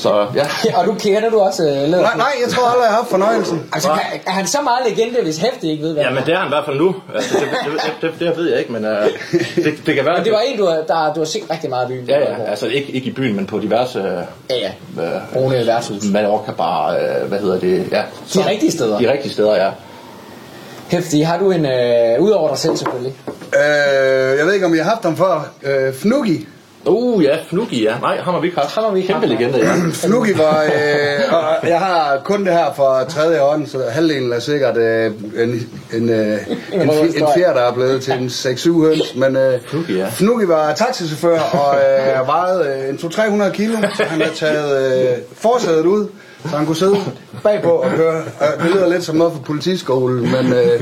Speaker 3: Så ja.
Speaker 2: og du kender du også øh, Læder?
Speaker 4: Nej, nej, jeg tror aldrig, jeg har haft fornøjelsen.
Speaker 2: Altså, kan, er han så meget legende, hvis Hæfte ikke ved, hvad
Speaker 3: Ja, men det er han i hvert fald nu. Altså, det, det, det, det, ved jeg ikke, men uh, det, det kan være...
Speaker 2: Men det var en, du har, der, du har set rigtig meget i byen.
Speaker 3: Ja, ja, altså ikke, ikke i byen, men på diverse...
Speaker 2: ja, ja.
Speaker 3: Øh,
Speaker 2: Brune værtshus.
Speaker 3: Mallorca bar, øh, hvad hedder det? Ja,
Speaker 2: De rigtige steder.
Speaker 3: De rigtige steder, ja.
Speaker 2: Hæfte, har du en, øh, udover dig selv selvfølgelig,
Speaker 4: Øh, jeg ved ikke, om jeg har haft ham før. Øh, Fnugi.
Speaker 3: Uh, ja, Fnugi, ja. Nej, ham har vi ikke haft.
Speaker 2: Ham har vi ikke
Speaker 3: Kæmpe
Speaker 2: haft,
Speaker 3: legende, ja.
Speaker 4: Fnugi var, øh, og jeg har kun det her fra tredje hånd, så halvdelen er sikkert øh, en, en, øh, en, en
Speaker 2: historie.
Speaker 4: fjer, der er blevet til en 6-7 høns. Men øh,
Speaker 3: Fnugi, ja.
Speaker 4: Fnugi var taxichauffør og øh, vejede øh, en 200-300 kilo, så han havde taget øh, forsædet ud, så han kunne sidde bagpå og køre. Øh, det lyder lidt som noget for politiskole, men... Øh,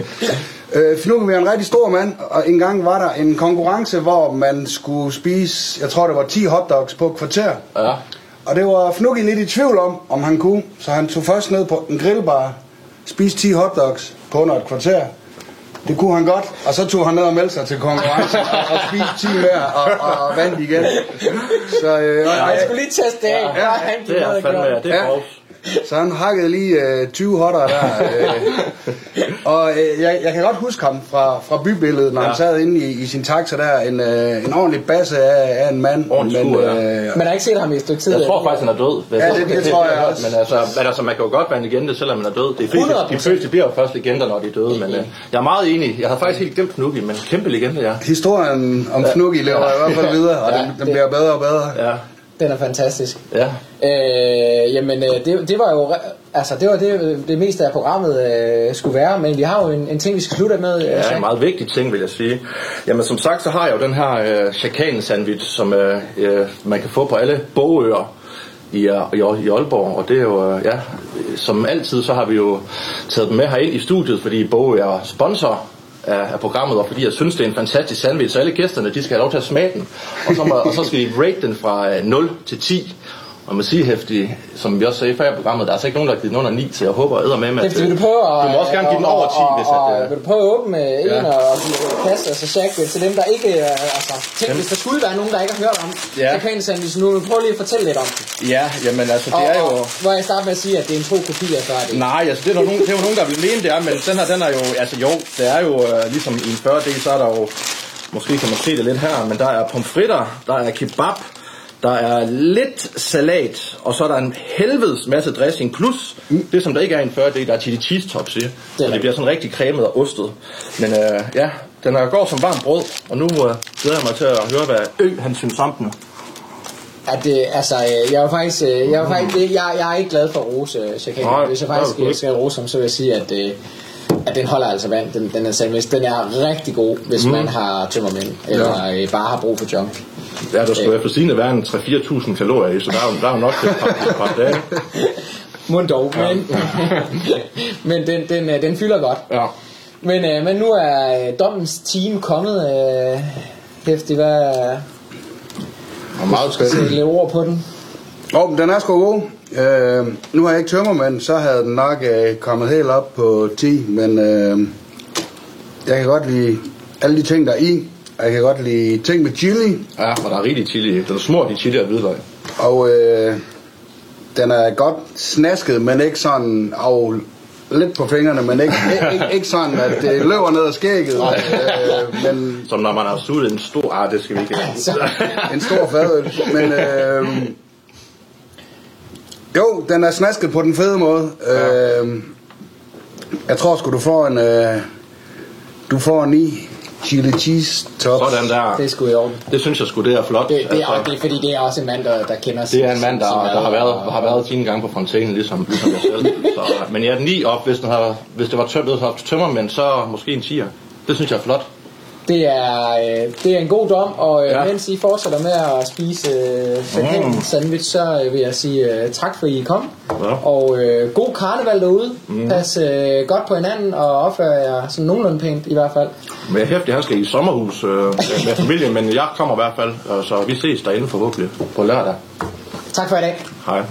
Speaker 4: Øh, Fnugi var en rigtig stor mand, og en gang var der en konkurrence, hvor man skulle spise, jeg tror det var 10 hotdogs på et kvarter.
Speaker 3: Ja.
Speaker 4: Og det var Fnugi lidt i tvivl om, om han kunne, så han tog først ned på en grillbar, spiste 10 hotdogs på under et kvarter. Det kunne han godt, og så tog han ned og meldte sig til konkurrence og, og spiste 10 mere og, og vandt igen. Så, øh, og,
Speaker 2: jeg skulle lige teste det af.
Speaker 4: Ja,
Speaker 2: Ja, han gik
Speaker 3: Det er
Speaker 2: og
Speaker 3: fandme, ja,
Speaker 2: det
Speaker 3: er
Speaker 4: Ja.
Speaker 3: Ja.
Speaker 4: så han hakkede lige øh, 20 hotter der. Øh, og øh, jeg, jeg kan godt huske ham fra, fra bybilledet, når ja. han sad inde i, i sin taxa der. En, øh, en ordentlig basse af, af en mand.
Speaker 3: Ordentlig
Speaker 4: men,
Speaker 3: skur, ja.
Speaker 4: øh,
Speaker 2: Men har ikke set ham i et stykke tid.
Speaker 3: Jeg tror faktisk, han er død.
Speaker 4: Ja, det- det tror jeg også.
Speaker 3: Men altså, men altså, man kan jo godt være en legende, selvom man er død. De fleste, de
Speaker 2: 100%.
Speaker 3: fleste bliver jo først legender, når de er døde. Men øh, jeg er meget enig. Jeg havde faktisk helt glemt Fnugi, men kæmpe legende, ja.
Speaker 4: historien om Fnugi lever i hvert fald videre, og
Speaker 2: Ja,
Speaker 4: den, den
Speaker 2: det-
Speaker 4: bliver bedre og bedre.
Speaker 3: Ja,
Speaker 2: Den er fantastisk.
Speaker 3: ja.
Speaker 2: Øh, jamen, øh, det, det var jo altså, det, var det, det meste af programmet øh, skulle være, men vi har jo en, en ting, vi skal slutte med. øh,
Speaker 3: Ja,
Speaker 2: Jack.
Speaker 3: en meget vigtig ting, vil jeg sige. Jamen, som sagt, så har jeg jo den her øh, chakanen sandwich, som øh, øh, man kan få på alle bogøer i, øh, i, i Aalborg. Og det er jo, øh, ja, som altid, så har vi jo taget dem med herind i studiet, fordi Bogø er sponsor af, af programmet, og fordi jeg synes, det er en fantastisk sandwich, så alle gæsterne, de skal have lov til at smage den, og så, må, og så skal de rate den fra øh, 0 til 10. Og man siger hæftigt, som vi også sagde før i programmet, der er altså ikke nogen, der har givet den under 9, så jeg håber æder med, med
Speaker 2: Efter, vil du prøve at,
Speaker 3: du må også gerne give den over 10,
Speaker 2: og,
Speaker 3: hvis
Speaker 2: og,
Speaker 3: at,
Speaker 2: og,
Speaker 3: øh,
Speaker 2: vil du prøve at åbne en
Speaker 3: Ja.
Speaker 2: og kaste altså shack til dem, der ikke... øh, Altså, tænk, hvis der skulle være nogen, der ikke har hørt om
Speaker 3: Ja.
Speaker 2: Japan Sandwich, nu prøv lige at fortælle lidt om det.
Speaker 3: Ja, jamen altså,
Speaker 2: Og,
Speaker 3: det er jo...
Speaker 2: og, hvor jeg starter med at sige, at det er en tro kopi af før det.
Speaker 3: Nej, altså det er, der nogen, det er jo nogen, der vil mene det er, men den her, den er jo, altså jo, det er jo øh, ligesom i en 40 del, så er der jo, måske kan man se det lidt her, men der er pomfritter, der er kebab, der er lidt salat, og så er der en helvedes masse dressing, plus det, som der ikke er i en 40 del, der er chili cheese tops i, så det bliver sådan rigtig cremet og ostet. Men øh, ja, den er går som varmt brød, og nu øh, glæder jeg mig til at høre, hvad Ø han synes om den.
Speaker 2: At det, altså, øh, jeg var faktisk, øh, jeg, var faktisk jeg, jeg er ikke glad for rose, Chakane.
Speaker 3: Nej,
Speaker 2: Hvis jeg
Speaker 3: det
Speaker 2: faktisk
Speaker 3: ikke.
Speaker 2: skal rose ham, så vil jeg sige, at, øh, at den holder altså vand, den, den er sandwich. Den er rigtig god, hvis mm. man har tømmermænd, eller øh, bare har brug for junk.
Speaker 3: Ja, der skulle efter sigende være en 3-4.000 kalorier i, så der er, jo- der er jo nok til et par, et par dage.
Speaker 2: Mund dog, men, men den, den, øh, den fylder godt.
Speaker 3: Ja.
Speaker 2: Men, øh, men nu er øh, dommens team kommet. Øh, hæftig, hvad
Speaker 4: Og meget
Speaker 2: skal lidt ord på den?
Speaker 4: Åh, oh, den er sgu god. Øh, nu har jeg ikke tømmermand, så havde den nok øh, kommet helt op på 10, men øh, jeg kan godt lide alle de ting, der er i. Og Jeg kan godt lide ting med chili,
Speaker 3: Ja, og der er rigtig chili. Den er smurt i chili og hvidløg.
Speaker 4: og øh, den er godt snasket, men ikke sådan af lidt på fingrene, men ikke, ikke, ikke, sådan, at det løber ned ad skægget. Øh, men
Speaker 3: Som når man har suttet en stor... Ah, det skal vi ikke.
Speaker 4: en stor fadøl. Men øh, jo, den er snasket på den fede måde. Ja. Øh, jeg tror sgu, du får en... Øh, du får en 9 chili cheese top.
Speaker 3: Sådan der.
Speaker 2: Det er sgu i orden.
Speaker 3: Det synes jeg sgu, det er flot.
Speaker 2: Det, det, er,
Speaker 3: Altså,
Speaker 2: det er fordi, det er også en mand, der, der kender
Speaker 3: det er en mand, der,
Speaker 2: sin mad,
Speaker 3: der har været,
Speaker 2: og-
Speaker 3: har været sine gange på fontænen, ligesom, ligesom jeg selv. Så, men ja, 9 op, hvis, den har, hvis det var tømmet op tømmermænd, så måske en 10'er. Det synes jeg er flot.
Speaker 2: Det er, øh, det er en god dom, og øh,
Speaker 3: Ja.
Speaker 2: mens I fortsætter med at spise øh, mm. sandwich, så øh, vil jeg sige øh, tak for, I kom.
Speaker 3: Ja.
Speaker 2: Og øh, god karneval derude. Mm. Pas øh, godt på hinanden, og opfør jer sådan nogenlunde pænt i hvert fald.
Speaker 3: Men hæftig, han skal i sommerhus øh, med familien, men jeg kommer i hvert fald, og så vi ses derinde forhåbentlig på lørdag.
Speaker 2: Tak for i dag.
Speaker 3: Hej.